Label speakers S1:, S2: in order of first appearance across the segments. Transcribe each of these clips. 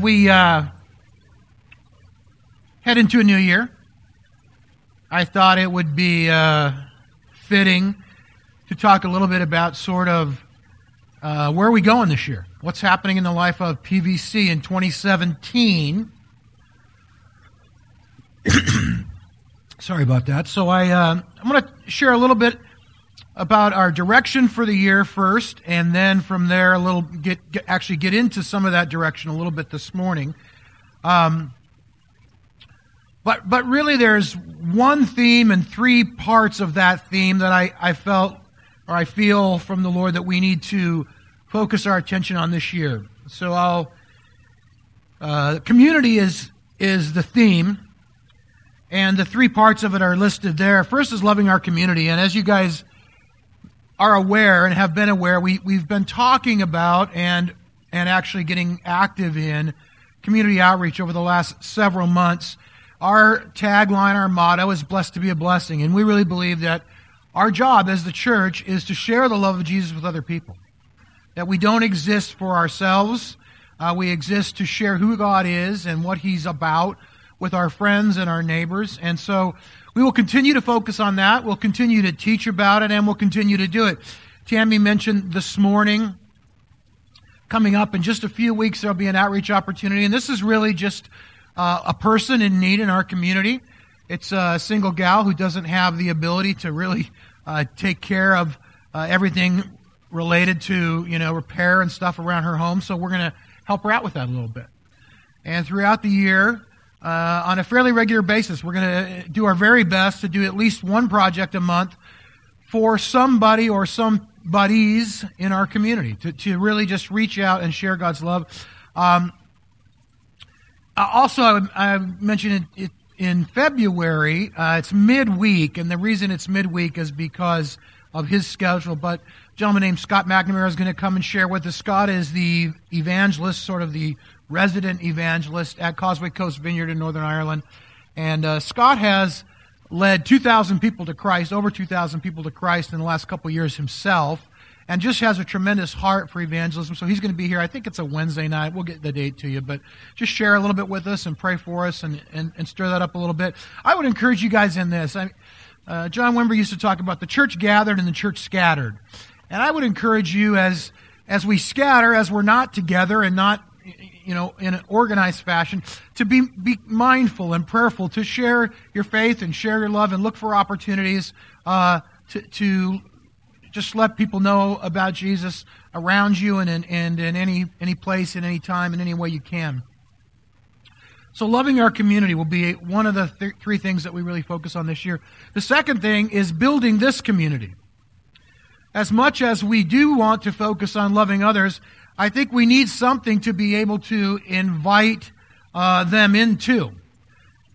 S1: We uh, head into a new year, I thought it would be uh, fitting to talk a little bit about sort of uh, where are we going this year? What's happening in the life of PVC in 2017? Sorry about that. So I, uh, I'm going to share a little bit about our direction for the year first, and then from there, a little get, get actually get into some of that direction a little bit this morning. Um, but but really, there's one theme and three parts of that theme that I, I felt or I feel from the Lord that we need to focus our attention on this year. So I'll uh, community is is the theme, and the three parts of it are listed there. First is loving our community, and as you guys are aware and have been aware, we, we've been talking about and, and actually getting active in community outreach over the last several months. Our tagline, our motto is blessed to be a blessing. And we really believe that our job as the church is to share the love of Jesus with other people. That we don't exist for ourselves. Uh, we exist to share who God is and what He's about with our friends and our neighbors. And so we will continue to focus on that. We'll continue to teach about it and we'll continue to do it. Tammy mentioned this morning, coming up in just a few weeks, there'll be an outreach opportunity. And this is really just uh, a person in need in our community. It's a single gal who doesn't have the ability to really uh, take care of uh, everything related to, you know, repair and stuff around her home. So we're going to help her out with that a little bit. And throughout the year, uh, on a fairly regular basis. We're going to do our very best to do at least one project a month for somebody or some buddies in our community to, to really just reach out and share God's love. Um, also, I, I mentioned it in February. Uh, it's midweek, and the reason it's midweek is because of his schedule. But a gentleman named Scott McNamara is going to come and share with us. Scott is the evangelist, sort of the resident evangelist at Causeway Coast Vineyard in Northern Ireland. And uh, Scott has led 2,000 people to Christ, over 2,000 people to Christ in the last couple years himself, and just has a tremendous heart for evangelism. So he's going to be here. I think it's a Wednesday night. We'll get the date to you, but just share a little bit with us and pray for us and, and, and stir that up a little bit. I would encourage you guys in this. I, uh, John Wimber used to talk about the church gathered and the church scattered. And I would encourage you as as we scatter, as we're not together and not you know, in an organized fashion, to be, be mindful and prayerful, to share your faith and share your love and look for opportunities uh, to, to just let people know about Jesus around you and in, and in any, any place, in any time, in any way you can. So, loving our community will be one of the th- three things that we really focus on this year. The second thing is building this community. As much as we do want to focus on loving others, I think we need something to be able to invite uh, them into.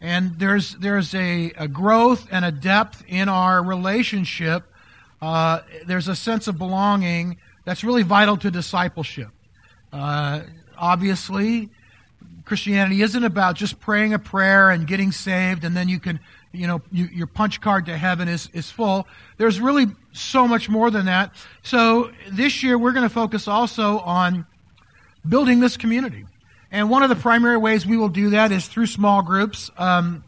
S1: And there's, there's a, a, growth and a depth in our relationship. Uh, there's a sense of belonging that's really vital to discipleship. Uh, obviously, Christianity isn't about just praying a prayer and getting saved, and then you can, you know, you, your punch card to heaven is, is full. There's really so much more than that. So this year we're going to focus also on building this community. And one of the primary ways we will do that is through small groups. Um,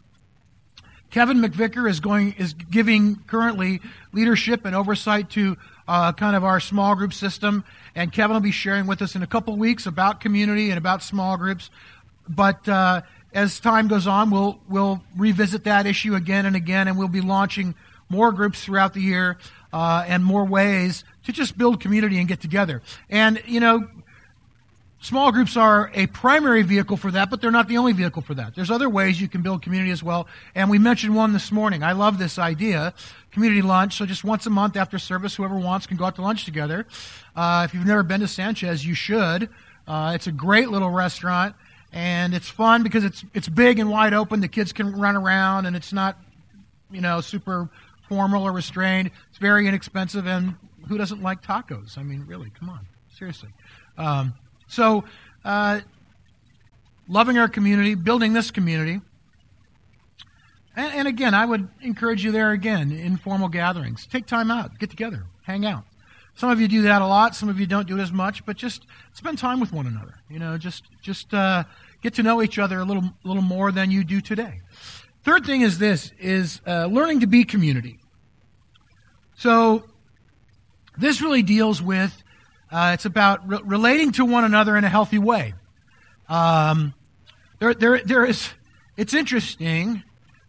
S1: Kevin McVicker is going is giving currently leadership and oversight to uh, kind of our small group system, and Kevin will be sharing with us in a couple weeks about community and about small groups. But uh, as time goes on, we'll we'll revisit that issue again and again, and we'll be launching more groups throughout the year uh, and more ways to just build community and get together. And you know, Small groups are a primary vehicle for that, but they're not the only vehicle for that. There's other ways you can build community as well. And we mentioned one this morning. I love this idea community lunch. So just once a month after service, whoever wants can go out to lunch together. Uh, if you've never been to Sanchez, you should. Uh, it's a great little restaurant, and it's fun because it's it's big and wide open. The kids can run around, and it's not, you know, super formal or restrained. It's very inexpensive, and who doesn't like tacos? I mean, really, come on, seriously. Um, so, uh, loving our community, building this community. And, and, again, I would encourage you there again, informal gatherings. Take time out, get together, hang out. Some of you do that a lot. Some of you don't do it as much. But just spend time with one another. You know, just just uh, get to know each other a little little more than you do today. Third thing is this: is uh, learning to be community. So this really deals with uh, it's about re- relating to one another in a healthy way. Um, there, there, there is. It's interesting.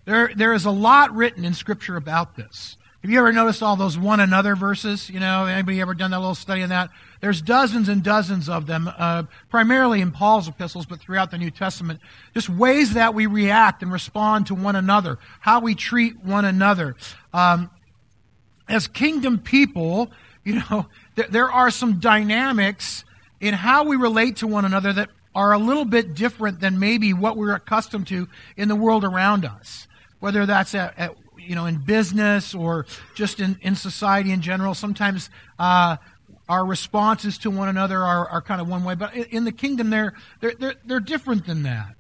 S1: There, there is a lot written in Scripture about this. Have you ever noticed all those one another verses? You know, anybody ever done that little study on that? There's dozens and dozens of them, uh, primarily in Paul's epistles, but throughout the New Testament. Just ways that we react and respond to one another, how we treat one another. Um, as kingdom people, you know, there, there are some dynamics in how we relate to one another that are a little bit different than maybe what we're accustomed to in the world around us. Whether that's at, at you know, in business or just in, in society in general. Sometimes uh, our responses to one another are, are kind of one way, but in the kingdom, they're, they're, they're, they're different than that.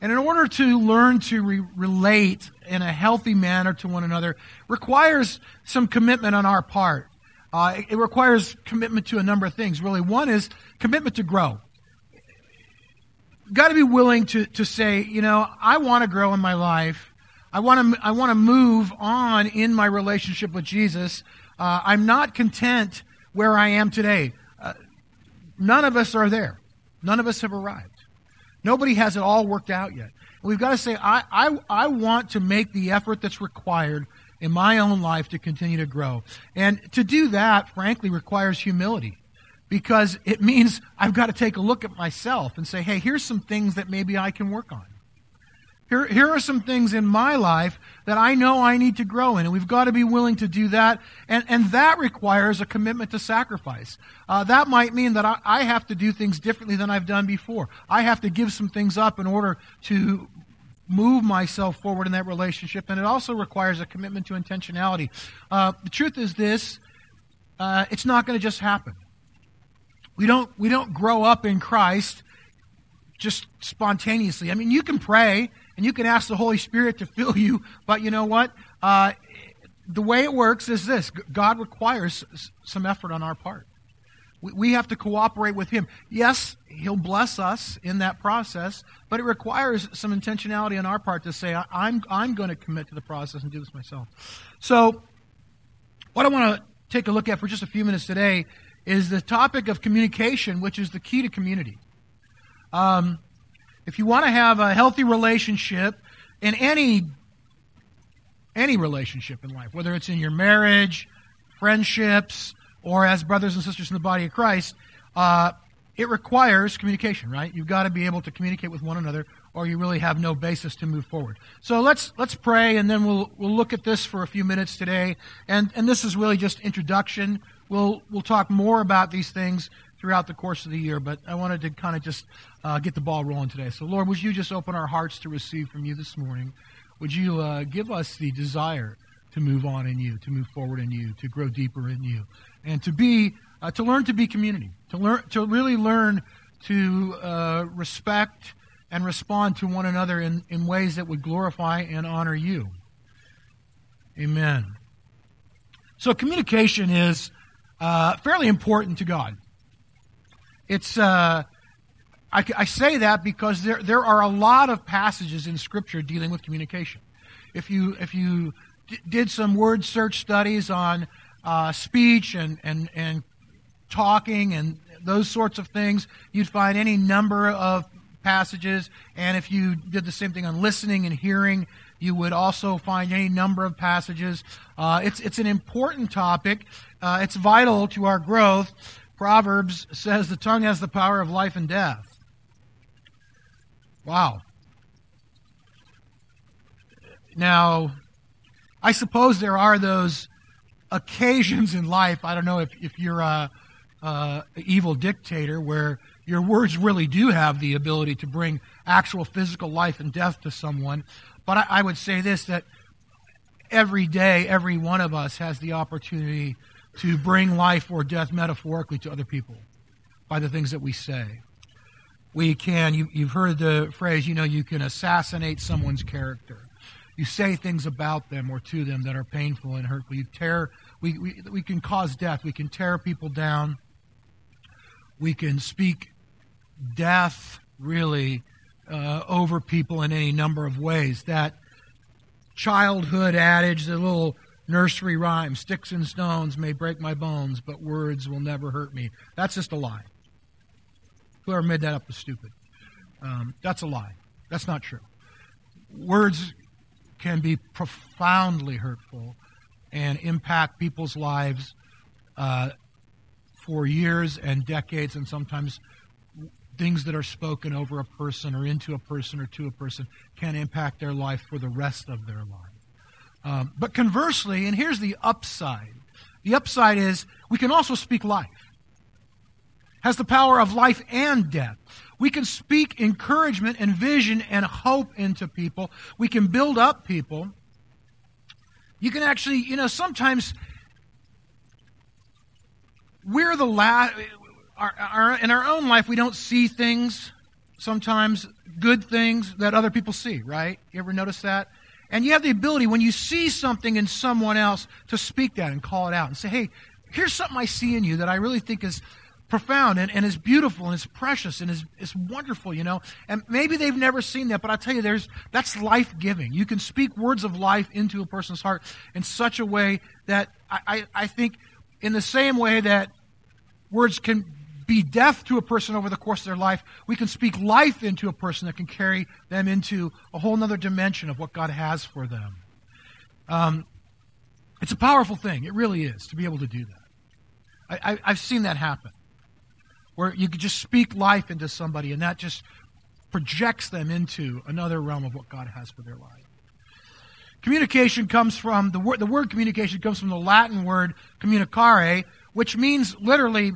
S1: And in order to learn to re- relate in a healthy manner to one another, requires some commitment on our part. Uh, it, it requires commitment to a number of things, really. One is commitment to grow got to be willing to, to say, you know, I want to grow in my life. I want to I want to move on in my relationship with Jesus. Uh, I'm not content where I am today. Uh, none of us are there. None of us have arrived. Nobody has it all worked out yet. We've got to say, I, I, I want to make the effort that's required in my own life to continue to grow. And to do that, frankly, requires humility because it means I've got to take a look at myself and say, hey, here's some things that maybe I can work on. Here, here are some things in my life that I know I need to grow in, and we've got to be willing to do that. And, and that requires a commitment to sacrifice. Uh, that might mean that I, I have to do things differently than I've done before. I have to give some things up in order to move myself forward in that relationship. And it also requires a commitment to intentionality. Uh, the truth is this uh, it's not going to just happen. We don't, we don't grow up in Christ just spontaneously. I mean, you can pray and you can ask the Holy Spirit to fill you, but you know what? Uh, the way it works is this God requires some effort on our part. We, we have to cooperate with Him. Yes, He'll bless us in that process, but it requires some intentionality on our part to say, I'm, I'm going to commit to the process and do this myself. So, what I want to take a look at for just a few minutes today is the topic of communication, which is the key to community. Um, if you want to have a healthy relationship in any any relationship in life, whether it's in your marriage, friendships, or as brothers and sisters in the body of Christ, uh, it requires communication, right? You've got to be able to communicate with one another, or you really have no basis to move forward. So let's let's pray, and then we'll we'll look at this for a few minutes today. And and this is really just introduction. We'll we'll talk more about these things throughout the course of the year, but I wanted to kind of just uh, get the ball rolling today. So, Lord, would you just open our hearts to receive from you this morning? Would you uh, give us the desire to move on in you, to move forward in you, to grow deeper in you, and to be, uh, to learn to be community, to learn, to really learn to uh, respect and respond to one another in, in ways that would glorify and honor you. Amen. So, communication is uh, fairly important to God. It's, uh, I, I, say that because there, there are a lot of passages in Scripture dealing with communication. If you, if you d- did some word search studies on uh, speech and, and, and talking and those sorts of things, you'd find any number of passages. And if you did the same thing on listening and hearing, you would also find any number of passages. Uh, it's, it's an important topic. Uh, it's vital to our growth. Proverbs says the tongue has the power of life and death. Wow. Now, I suppose there are those occasions in life, I don't know if, if you're a, a evil dictator, where your words really do have the ability to bring actual physical life and death to someone. But I, I would say this that every day, every one of us has the opportunity to bring life or death metaphorically to other people by the things that we say. We can, you, you've heard the phrase, you know, you can assassinate someone's character. You say things about them or to them that are painful and hurtful. You tear We, we, we can cause death. We can tear people down. We can speak death, really, uh, over people in any number of ways. That childhood adage, the little nursery rhyme sticks and stones may break my bones, but words will never hurt me. That's just a lie. Whoever made that up was stupid. Um, that's a lie. That's not true. Words can be profoundly hurtful and impact people's lives uh, for years and decades, and sometimes things that are spoken over a person or into a person or to a person can impact their life for the rest of their life. Um, but conversely, and here's the upside the upside is we can also speak life. Has the power of life and death. We can speak encouragement and vision and hope into people. We can build up people. You can actually, you know, sometimes we're the last, in our own life, we don't see things, sometimes good things that other people see, right? You ever notice that? And you have the ability, when you see something in someone else, to speak that and call it out and say, hey, here's something I see in you that I really think is profound and, and is beautiful and is precious and is, is wonderful, you know. And maybe they've never seen that, but I tell you, there's that's life giving. You can speak words of life into a person's heart in such a way that I, I, I think, in the same way that words can be death to a person over the course of their life, we can speak life into a person that can carry them into a whole other dimension of what God has for them. Um, it's a powerful thing. It really is to be able to do that. I, I've seen that happen where you could just speak life into somebody and that just projects them into another realm of what God has for their life. Communication comes from the word, the word communication comes from the Latin word communicare, which means literally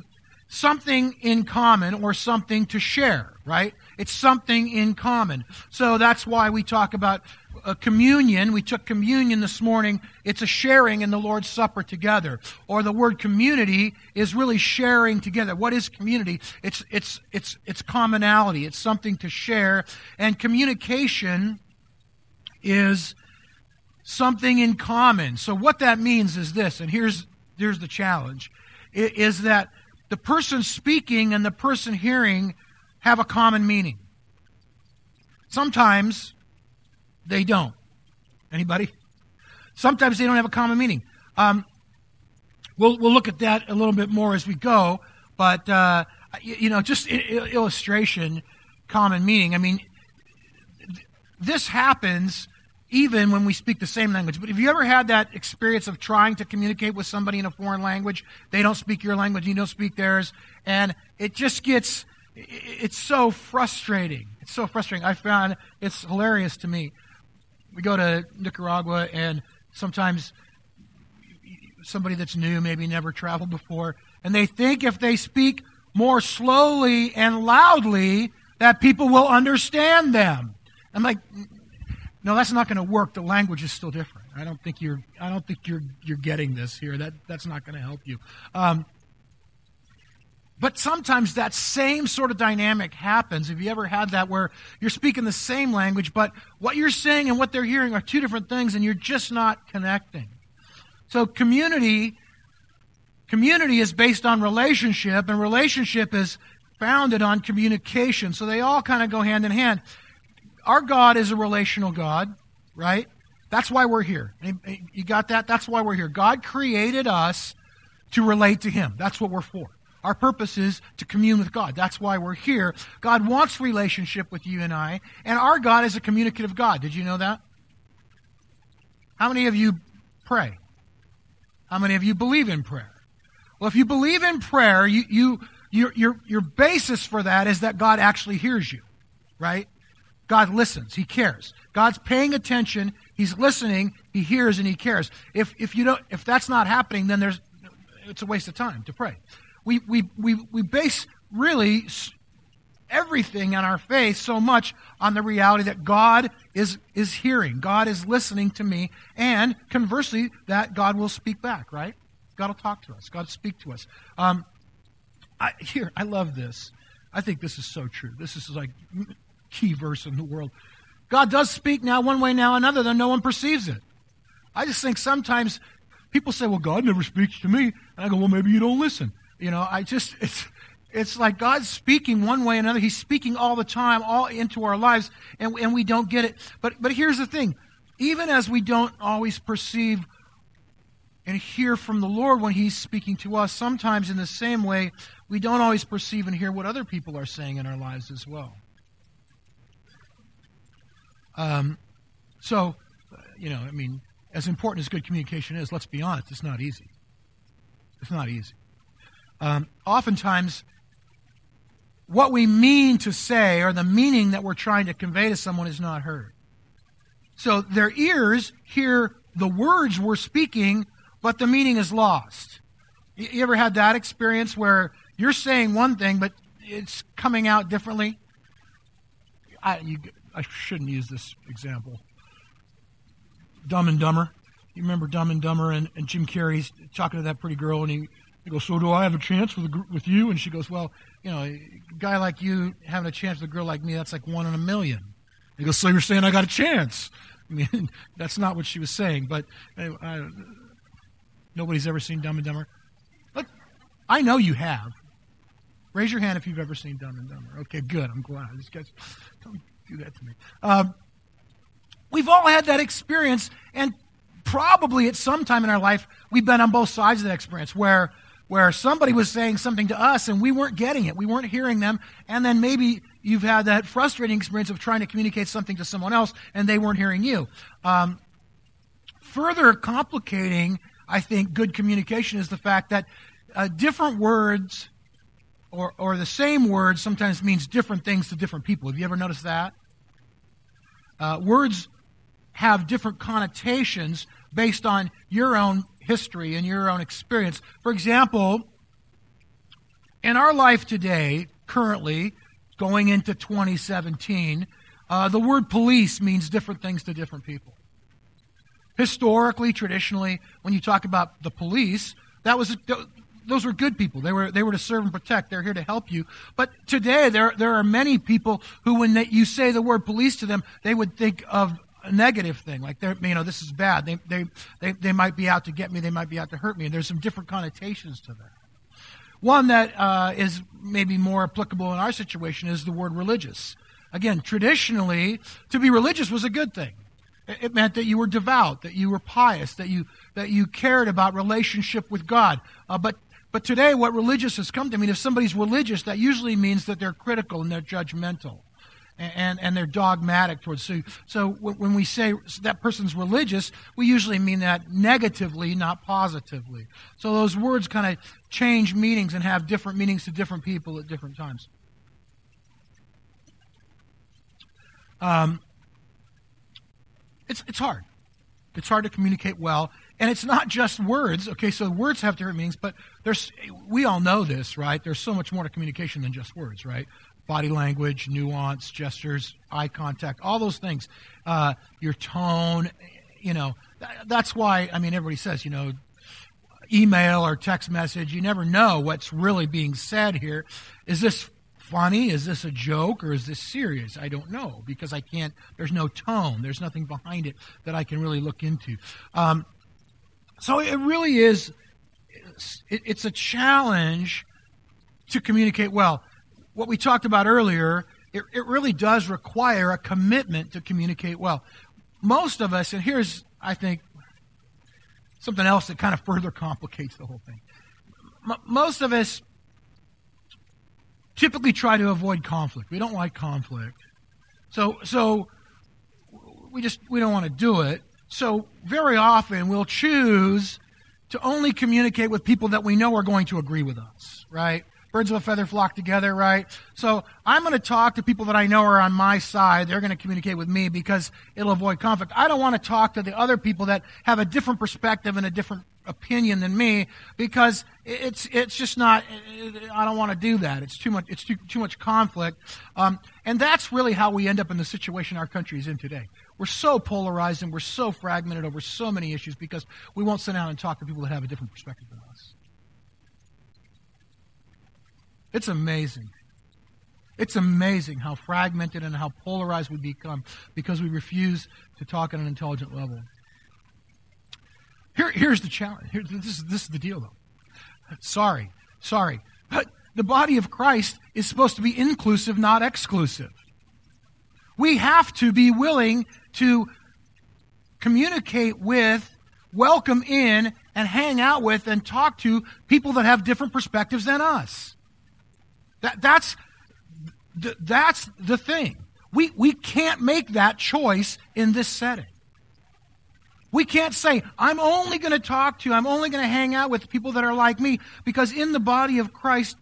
S1: something in common or something to share, right? It's something in common. So that's why we talk about a communion. We took communion this morning. It's a sharing in the Lord's Supper together. Or the word community is really sharing together. What is community? It's, it's, it's, it's commonality. It's something to share. And communication is something in common. So what that means is this, and here's, here's the challenge, is that the person speaking and the person hearing have a common meaning. Sometimes they don't. Anybody? Sometimes they don't have a common meaning. Um, we'll, we'll look at that a little bit more as we go, but, uh, you, you, know, just illustration, common meaning. I mean, this happens even when we speak the same language. But have you ever had that experience of trying to communicate with somebody in a foreign language? They don't speak your language, you don't speak theirs, and it just gets, it's so frustrating. It's so frustrating. I found it's hilarious to me. We go to Nicaragua, and sometimes somebody that's new, maybe never traveled before, and they think if they speak more slowly and loudly, that people will understand them. I'm like, no, that's not going to work. The language is still different. I don't think you're. I don't think you're. You're getting this here. That that's not going to help you. Um, but sometimes that same sort of dynamic happens. Have you ever had that where you're speaking the same language, but what you're saying and what they're hearing are two different things, and you're just not connecting? So community, community is based on relationship, and relationship is founded on communication. So they all kind of go hand in hand our God is a relational God, right? That's why we're here. You got that? That's why we're here. God created us to relate to Him. That's what we're for. Our purpose is to commune with God. That's why we're here. God wants relationship with you and I, and our God is a communicative God. Did you know that? How many of you pray? How many of you believe in prayer? Well, if you believe in prayer, you, you, your, your, your basis for that is that God actually hears you, right? God listens. He cares. God's paying attention. He's listening. He hears and he cares. If, if, you don't, if that's not happening, then there's, it's a waste of time to pray. We, we, we, we base really everything on our faith so much on the reality that God is, is hearing. God is listening to me. And conversely, that God will speak back, right? God will talk to us. God will speak to us. Um, I, here, I love this. I think this is so true. This is like key verse in the world. God does speak now one way, now another, though no one perceives it. I just think sometimes people say, well, God never speaks to me. And I go, well, maybe you don't listen. You know, I just, it's, it's like God's speaking one way another. He's speaking all the time, all into our lives, and, and we don't get it. But, but here's the thing. Even as we don't always perceive and hear from the Lord when He's speaking to us, sometimes in the same way, we don't always perceive and hear what other people are saying in our lives as well. Um, so, you know, I mean, as important as good communication is, let's be honest, it's not easy. It's not easy. Um, oftentimes, what we mean to say or the meaning that we're trying to convey to someone is not heard. So their ears hear the words we're speaking, but the meaning is lost. You ever had that experience where you're saying one thing, but it's coming out differently? I, you, I shouldn't use this example. Dumb and Dumber. You remember Dumb and Dumber and, and Jim Carrey's talking to that pretty girl, and he, he goes, "So do I have a chance with with you?" And she goes, "Well, you know, a guy like you having a chance with a girl like me, that's like one in a million. He goes, "So you're saying I got a chance?" I mean, that's not what she was saying, but uh, nobody's ever seen Dumb and Dumber. But I know you have. Raise your hand if you've ever seen Dumb and Dumber. Okay, good. I'm glad. These guys do that to me. Um, we've all had that experience, and probably at some time in our life, we've been on both sides of that experience where where somebody was saying something to us and we weren't getting it. We weren't hearing them. And then maybe you've had that frustrating experience of trying to communicate something to someone else and they weren't hearing you. Um, further complicating, I think, good communication is the fact that uh, different words or, or the same word sometimes means different things to different people. Have you ever noticed that? Uh, words have different connotations based on your own history and your own experience. For example, in our life today, currently, going into 2017, uh, the word police means different things to different people. Historically, traditionally, when you talk about the police, that was those were good people. They were they were to serve and protect. They're here to help you. But today, there there are many people who, when they, you say the word police to them, they would think of a negative thing. Like they're, you know, this is bad. They, they, they, they might be out to get me. They might be out to hurt me. And there's some different connotations to that. One that uh, is maybe more applicable in our situation is the word religious. Again, traditionally, to be religious was a good thing. It meant that you were devout, that you were pious, that you that you cared about relationship with God. Uh, but but today, what religious has come to mean, if somebody's religious, that usually means that they're critical and they're judgmental and, and they're dogmatic towards. So, so when we say that person's religious, we usually mean that negatively, not positively. So those words kind of change meanings and have different meanings to different people at different times. Um, it's, it's hard. It's hard to communicate well. And it's not just words. Okay, so words have different meanings, but there's, we all know this, right? There's so much more to communication than just words, right? body language, nuance, gestures, eye contact, all those things, uh, your tone, you know. That's why, I mean, everybody says, you know, email or text message, you never know what's really being said here. Is this funny? Is this a joke? Or is this serious? I don't know because I can't, there's no tone. There's nothing behind it that I can really look into. Um, so it really is, it's a challenge to communicate well what we talked about earlier, it, it really does require a commitment to communicate well. Most of us, and here's, I think, something else that kind of further complicates the whole thing. M- most of us typically try to avoid conflict. We don't like conflict. So, so we just we don't want to do it. So very often we'll choose to only communicate with people that we know are going to agree with us, right? birds of a feather flock together, right? So I'm going to talk to people that I know are on my side. They're going to communicate with me because it'll avoid conflict. I don't want to talk to the other people that have a different perspective and a different opinion than me because it's it's just not. I don't want to do that. It's too much. It's too too much conflict, um, and that's really how we end up in the situation our country is in today. We're so polarized and we're so fragmented over so many issues because we won't sit down and talk to people that have a different perspective than us. It's amazing. It's amazing how fragmented and how polarized we become because we refuse to talk at an intelligent level. Here, here's the challenge. Here, this, is, this is the deal, though. Sorry, sorry. But the body of Christ is supposed to be inclusive, not exclusive. We have to be willing to communicate with, welcome in, and hang out with and talk to people that have different perspectives than us. That, that's, that's the thing. We, we can't make that choice in this setting. We can't say, I'm only going to talk to, I'm only going to hang out with people that are like me, because in the body of Christ,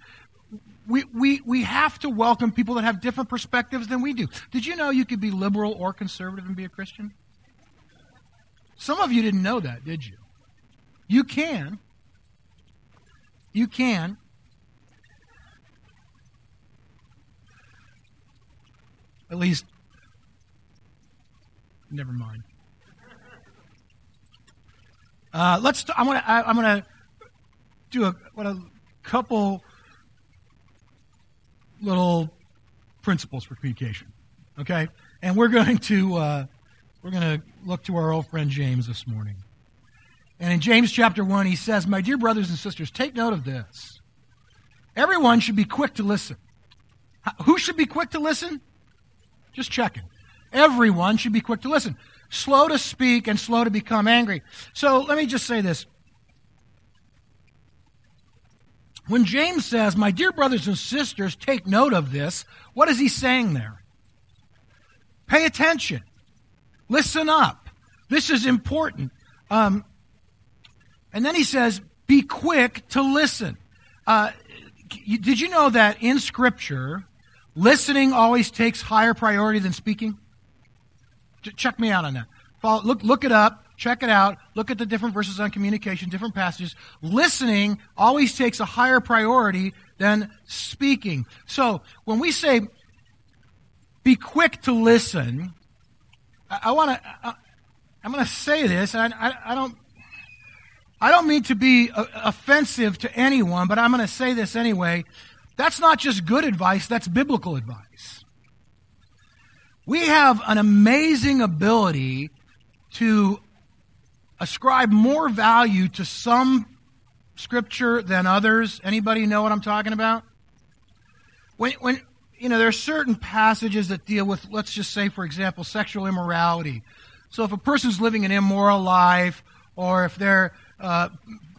S1: we, we, we have to welcome people that have different perspectives than we do. Did you know you could be liberal or conservative and be a Christian? Some of you didn't know that, did you? You can. You can. At least, never mind. Uh, let's. T- I'm gonna. I, I'm gonna do a what a couple little principles for communication. Okay, and we're going to uh, we're going to look to our old friend James this morning. And in James chapter 1, he says, My dear brothers and sisters, take note of this. Everyone should be quick to listen. Who should be quick to listen? Just checking. Everyone should be quick to listen. Slow to speak and slow to become angry. So let me just say this. When James says, My dear brothers and sisters, take note of this, what is he saying there? Pay attention. Listen up. This is important. Um, and then he says, be quick to listen. Uh, did you know that in Scripture, listening always takes higher priority than speaking? check me out on that. Look, look it up. Check it out. Look at the different verses on communication, different passages. Listening always takes a higher priority than speaking. So when we say be quick to listen, I, I want to. I'm going to say this. I, I, I, don't. I don't mean to be uh, offensive to anyone, but I'm going to say this anyway. That's not just good advice. That's biblical advice. We have an amazing ability to ascribe more value to some scripture than others. Anybody know what I'm talking about? When, when you know, there are certain passages that deal with, let's just say, for example, sexual immorality. So if a person's living an immoral life, or if they're uh,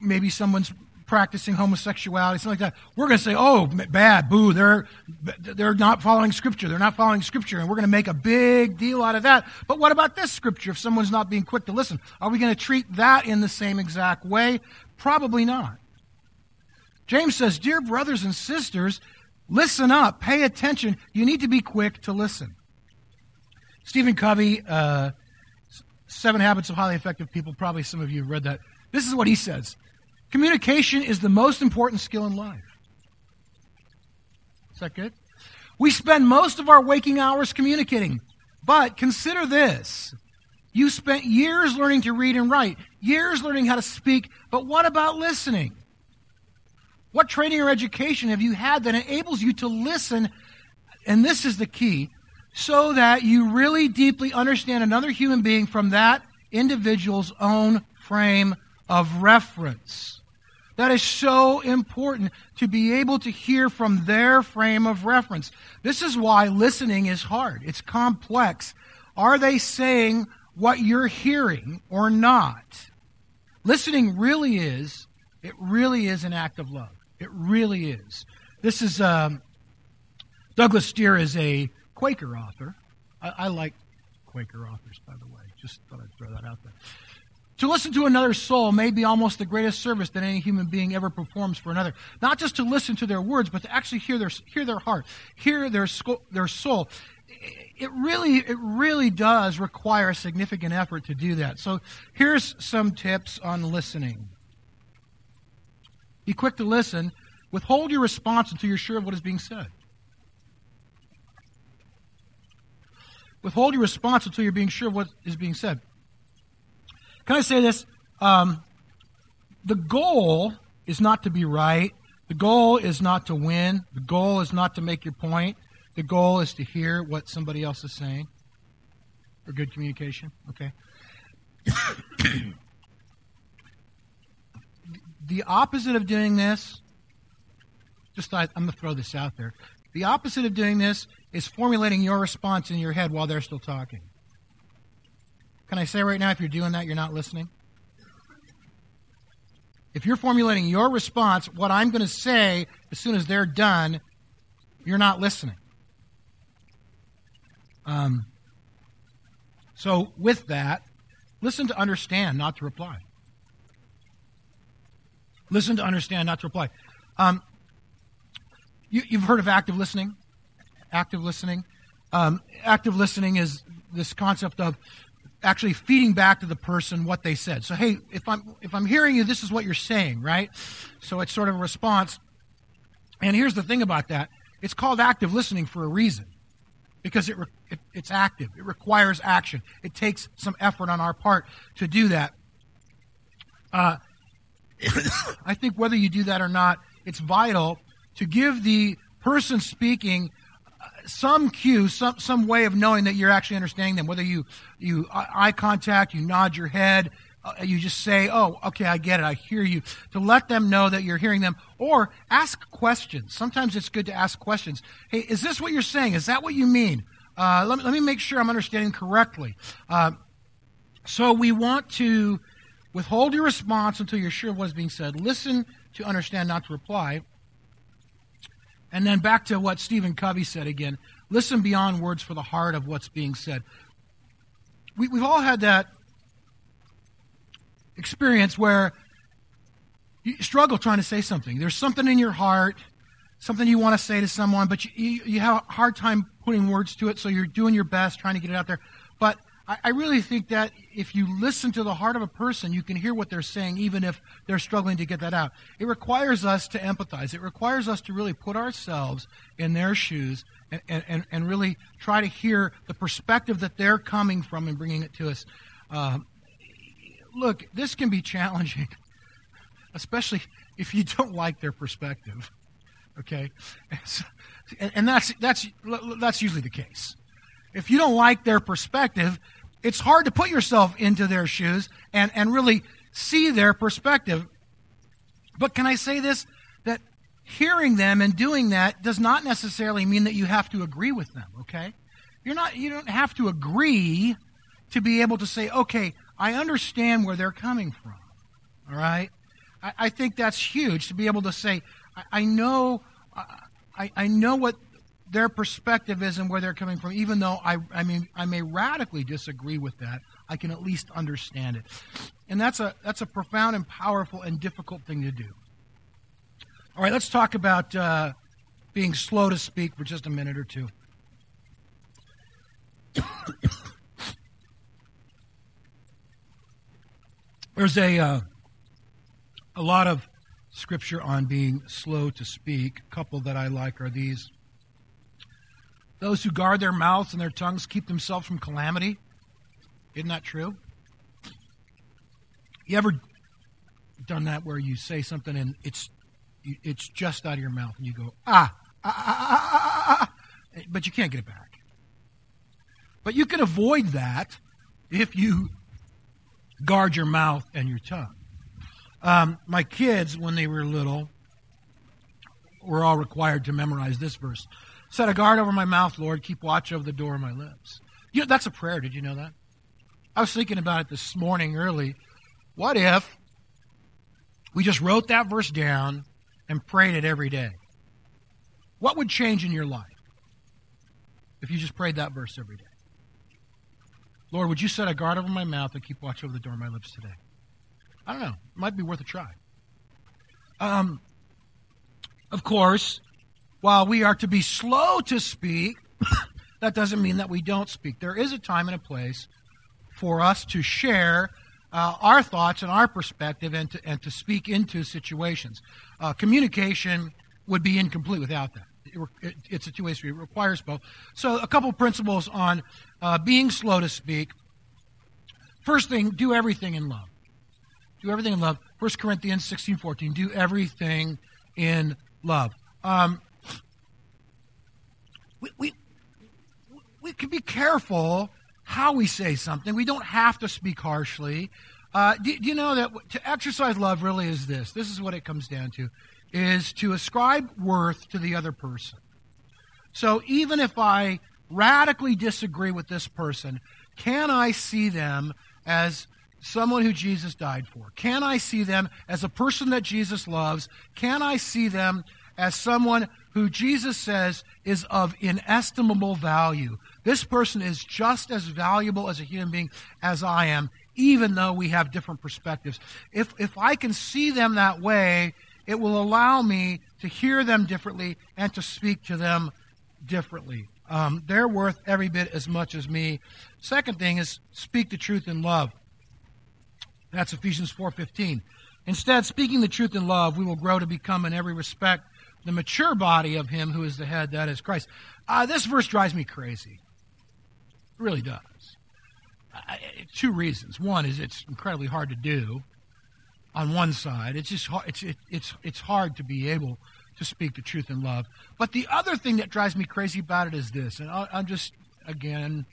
S1: maybe someone's practicing homosexuality, something like that, we're going to say, "Oh, bad, boo! They're they're not following Scripture. They're not following Scripture," and we're going to make a big deal out of that. But what about this Scripture? If someone's not being quick to listen, are we going to treat that in the same exact way? Probably not. James says, "Dear brothers and sisters." Listen up, pay attention. You need to be quick to listen. Stephen Covey, uh, Seven Habits of Highly Effective People, probably some of you have read that. This is what he says Communication is the most important skill in life. Is that good? We spend most of our waking hours communicating. But consider this. You spent years learning to read and write, years learning how to speak, but what about listening? What training or education have you had that enables you to listen? And this is the key so that you really deeply understand another human being from that individual's own frame of reference. That is so important to be able to hear from their frame of reference. This is why listening is hard. It's complex. Are they saying what you're hearing or not? Listening really is, it really is an act of love. It really is. This is um, Douglas Steere is a Quaker author. I, I like Quaker authors, by the way. Just thought I'd throw that out there. To listen to another soul may be almost the greatest service that any human being ever performs for another. Not just to listen to their words, but to actually hear their, hear their heart, hear their, their soul. It really, it really does require a significant effort to do that. So here's some tips on listening. Be quick to listen. Withhold your response until you're sure of what is being said. Withhold your response until you're being sure of what is being said. Can I say this? Um, the goal is not to be right. The goal is not to win. The goal is not to make your point. The goal is to hear what somebody else is saying. For good communication, okay? the opposite of doing this, just I, I'm going to throw this out there. The opposite of doing this is formulating your response in your head while they're still talking. Can I say right now, if you're doing that, you're not listening? If you're formulating your response, what I'm going to say as soon as they're done, you're not listening. Um, so, with that, listen to understand, not to reply. Listen to understand, not to reply. Um, you, have heard of active listening? Active listening? Um, active listening is this concept of actually feeding back to the person what they said. So, hey, if I'm if I'm hearing you, this is what you're saying, right? So it's sort of a response. And here's the thing about that: it's called active listening for a reason, because it, it it's active. It requires action. It takes some effort on our part to do that. Uh, I think whether you do that or not, it's vital to give the person speaking some cue, some, some way of knowing that you're actually understanding them, whether you, you eye contact, you nod your head, uh, you just say, oh, okay, I get it, I hear you, to let them know that you're hearing them, or ask questions. Sometimes it's good to ask questions. Hey, is this what you're saying? Is that what you mean? Uh, let, me, let me make sure I'm understanding correctly. Uh, so we want to withhold your response until you're sure of what's being said. Listen to understand, not to reply. And then back to what Stephen Covey said again listen beyond words for the heart of what's being said. We, we've all had that experience where you struggle trying to say something. There's something in your heart, something you want to say to someone, but you, you, you have a hard time putting words to it, so you're doing your best trying to get it out there. But I, I really think that if you listen to the heart of a person, you can hear what they're saying, even if they're struggling to get that out. It requires us to empathize. It requires us to really put ourselves in their shoes and, and, and really try to hear the perspective that they're coming from and bringing it to us. Uh, look, this can be challenging, especially if you don't like their perspective. Okay, and, and that's that's that's usually the case. If you don't like their perspective, it's hard to put yourself into their shoes and, and really see their perspective. But can I say this? That hearing them and doing that does not necessarily mean that you have to agree with them, okay? You're not you don't have to agree to be able to say, okay, I understand where they're coming from. All right? I, I think that's huge to be able to say, I, I know I, I know what their perspective is and where they're coming from, even though I, I mean I may radically disagree with that, I can at least understand it. And that's a that's a profound and powerful and difficult thing to do. All right, let's talk about uh, being slow to speak for just a minute or two. There's a uh, a lot of scripture on being slow to speak. A couple that I like are these. Those who guard their mouths and their tongues keep themselves from calamity. Isn't that true? You ever done that where you say something and it's it's just out of your mouth and you go ah ah ah ah ah, ah, ah, ah but you can't get it back. But you can avoid that if you guard your mouth and your tongue. Um, my kids, when they were little, were all required to memorize this verse. Set a guard over my mouth, Lord. Keep watch over the door of my lips. You know, that's a prayer. Did you know that? I was thinking about it this morning early. What if we just wrote that verse down and prayed it every day? What would change in your life if you just prayed that verse every day? Lord, would you set a guard over my mouth and keep watch over the door of my lips today? I don't know. It might be worth a try. Um, of course, while we are to be slow to speak, that doesn't mean that we don't speak. There is a time and a place for us to share uh, our thoughts and our perspective and to, and to speak into situations. Uh, communication would be incomplete without that. It, it, it's a two-way street. It requires both. So, a couple principles on uh, being slow to speak. First thing, do everything in love. Do everything in love. 1 Corinthians 16, 14. Do everything in love. Um, we, we, we can be careful how we say something. We don't have to speak harshly. Uh, do, do you know that to exercise love really is this? This is what it comes down to, is to ascribe worth to the other person. So even if I radically disagree with this person, can I see them as someone who Jesus died for? Can I see them as a person that Jesus loves? Can I see them as someone who Jesus says is of inestimable value? This person is just as valuable as a human being as I am, even though we have different perspectives. If, if I can see them that way, it will allow me to hear them differently and to speak to them differently. Um, they're worth every bit as much as me. Second thing is speak the truth in love. That's Ephesians 4:15. Instead, speaking the truth in love, we will grow to become in every respect the mature body of him who is the head, that is Christ. Uh, this verse drives me crazy. It really does. Uh, two reasons. One is it's incredibly hard to do on one side. It's just hard, it's, it, it's, it's hard to be able to speak the truth in love. But the other thing that drives me crazy about it is this, and i am just, again,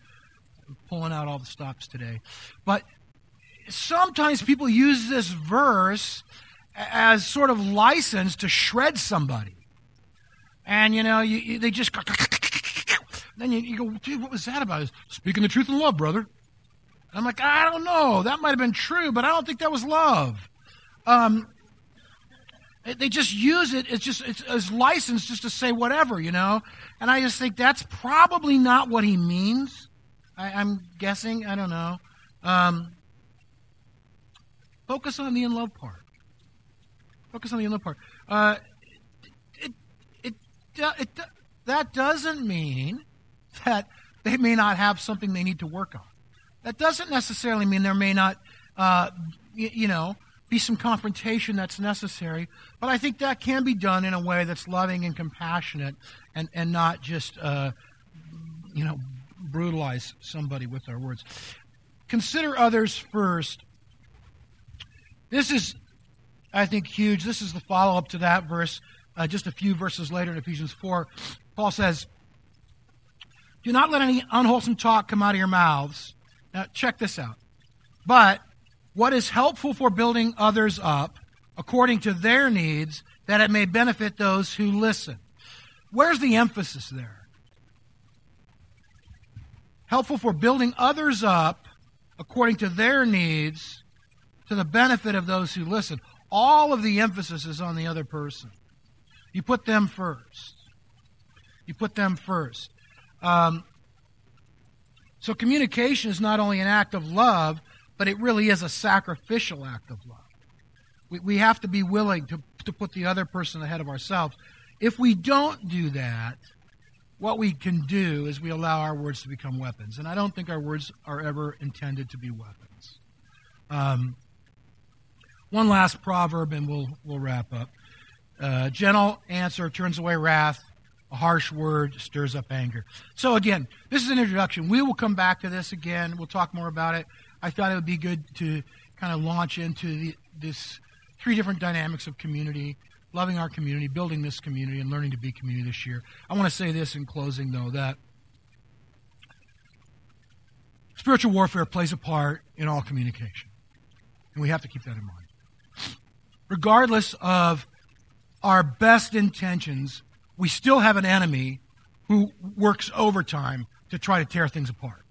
S1: pulling out all the stops today. But sometimes people use this verse as sort of license to shred somebody. And, you know, you, you, they just go, then you, you, go, dude, what was that about? Speaking the truth in love, brother. And I'm like, I don't know. That might have been true, but I don't think that was love. Um, they just use it. It's just it's as license just to say whatever, you know. And I just think that's probably not what he means. I, am guessing. I don't know. Um, focus on the in love part. Focus on the in love part. Uh, it, it, it, it, that doesn't mean that they may not have something they need to work on. That doesn't necessarily mean there may not, uh, you, you know, be some confrontation that's necessary. But I think that can be done in a way that's loving and compassionate and, and not just, uh, you know, brutalize somebody with our words. Consider others first. This is, I think, huge. This is the follow up to that verse. Uh, just a few verses later in Ephesians 4, Paul says, Do not let any unwholesome talk come out of your mouths. Now, check this out. But what is helpful for building others up according to their needs, that it may benefit those who listen. Where's the emphasis there? Helpful for building others up according to their needs to the benefit of those who listen. All of the emphasis is on the other person. You put them first. You put them first. Um, so communication is not only an act of love, but it really is a sacrificial act of love. We, we have to be willing to, to put the other person ahead of ourselves. If we don't do that, what we can do is we allow our words to become weapons. And I don't think our words are ever intended to be weapons. Um, one last proverb, and we'll, we'll wrap up. Uh, gentle answer turns away wrath. A harsh word stirs up anger. So, again, this is an introduction. We will come back to this again. We'll talk more about it. I thought it would be good to kind of launch into the, this three different dynamics of community, loving our community, building this community, and learning to be community this year. I want to say this in closing, though, that spiritual warfare plays a part in all communication. And we have to keep that in mind. Regardless of our best intentions, we still have an enemy who works overtime to try to tear things apart.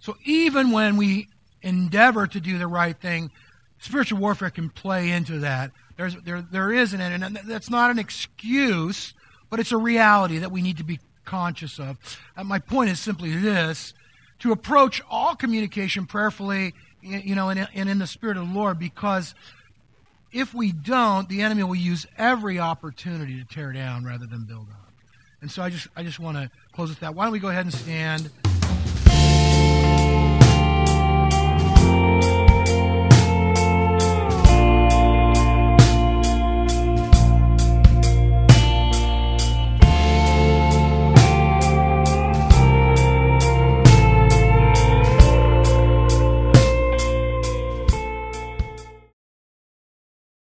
S1: So even when we endeavor to do the right thing, spiritual warfare can play into that. There's, there, there is an and that's not an excuse, but it's a reality that we need to be conscious of. And my point is simply this to approach all communication prayerfully, you know, and, and in the spirit of the Lord, because if we don't, the enemy will use every opportunity to tear down rather than build up. And so I just, I just want to close with that. Why don't we go ahead and stand?